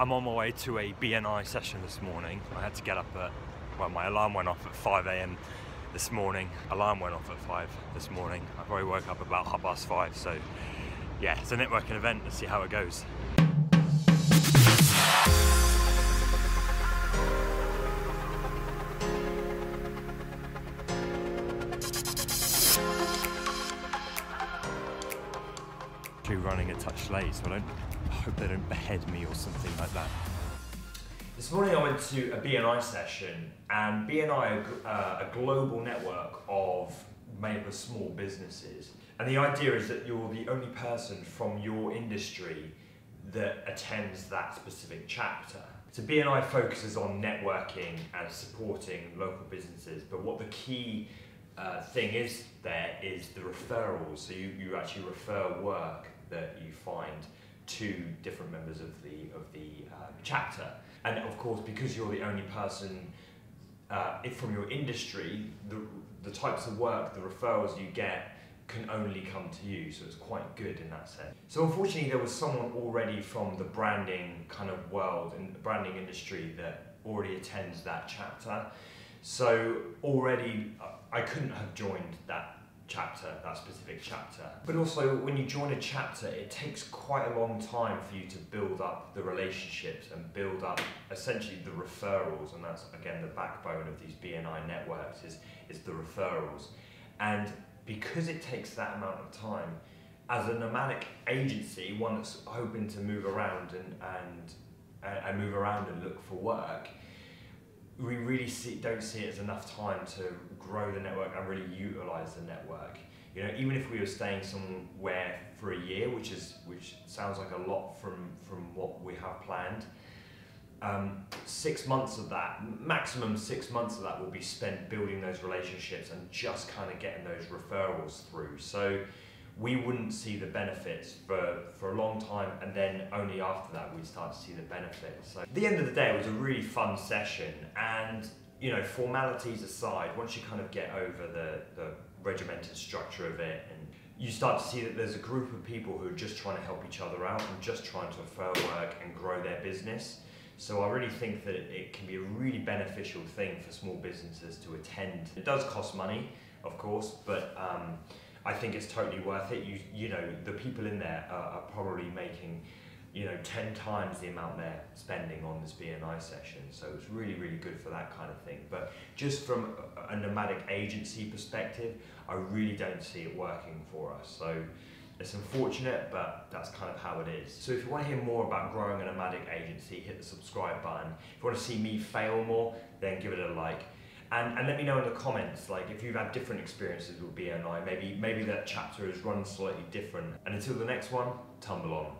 I'm on my way to a BNI session this morning. I had to get up at, well, my alarm went off at 5 a.m. this morning. Alarm went off at 5 this morning. I probably woke up about half past 5, so yeah, it's a networking event. Let's see how it goes. running a touch late, so I don't I hope they don't behead me or something like that. This morning I went to a BNI session, and BNI uh, a global network of made of small businesses. And the idea is that you're the only person from your industry that attends that specific chapter. So BNI focuses on networking and supporting local businesses, but what the key uh, thing is there is the referrals. So you, you actually refer work that you find to different members of the of the uh, chapter. And of course, because you're the only person uh, from your industry, the the types of work, the referrals you get can only come to you, so it's quite good in that sense. So unfortunately, there was someone already from the branding kind of world and branding industry that already attends that chapter. So already, uh, I couldn't have joined that chapter, that specific chapter. But also, when you join a chapter, it takes quite a long time for you to build up the relationships and build up essentially the referrals, and that's again the backbone of these BNI networks is, is the referrals. And because it takes that amount of time, as a nomadic agency, one that's hoping to move around and, and, and move around and look for work, we really see, don't see it as enough time to grow the network and really utilize the network. You know, even if we were staying somewhere for a year, which is which sounds like a lot from from what we have planned. Um, six months of that, maximum six months of that, will be spent building those relationships and just kind of getting those referrals through. So we wouldn't see the benefits for, for a long time and then only after that we start to see the benefits. So at the end of the day it was a really fun session and you know formalities aside once you kind of get over the, the regimented structure of it and you start to see that there's a group of people who are just trying to help each other out and just trying to refer work and grow their business. So I really think that it can be a really beneficial thing for small businesses to attend. It does cost money, of course, but um, I think it's totally worth it. You you know the people in there are, are probably making you know 10 times the amount they're spending on this BNI session. So it's really, really good for that kind of thing. But just from a, a nomadic agency perspective, I really don't see it working for us. So it's unfortunate, but that's kind of how it is. So if you want to hear more about growing a nomadic agency, hit the subscribe button. If you want to see me fail more, then give it a like. And, and let me know in the comments, like if you've had different experiences with BNI, maybe maybe that chapter is run slightly different. And until the next one, tumble on.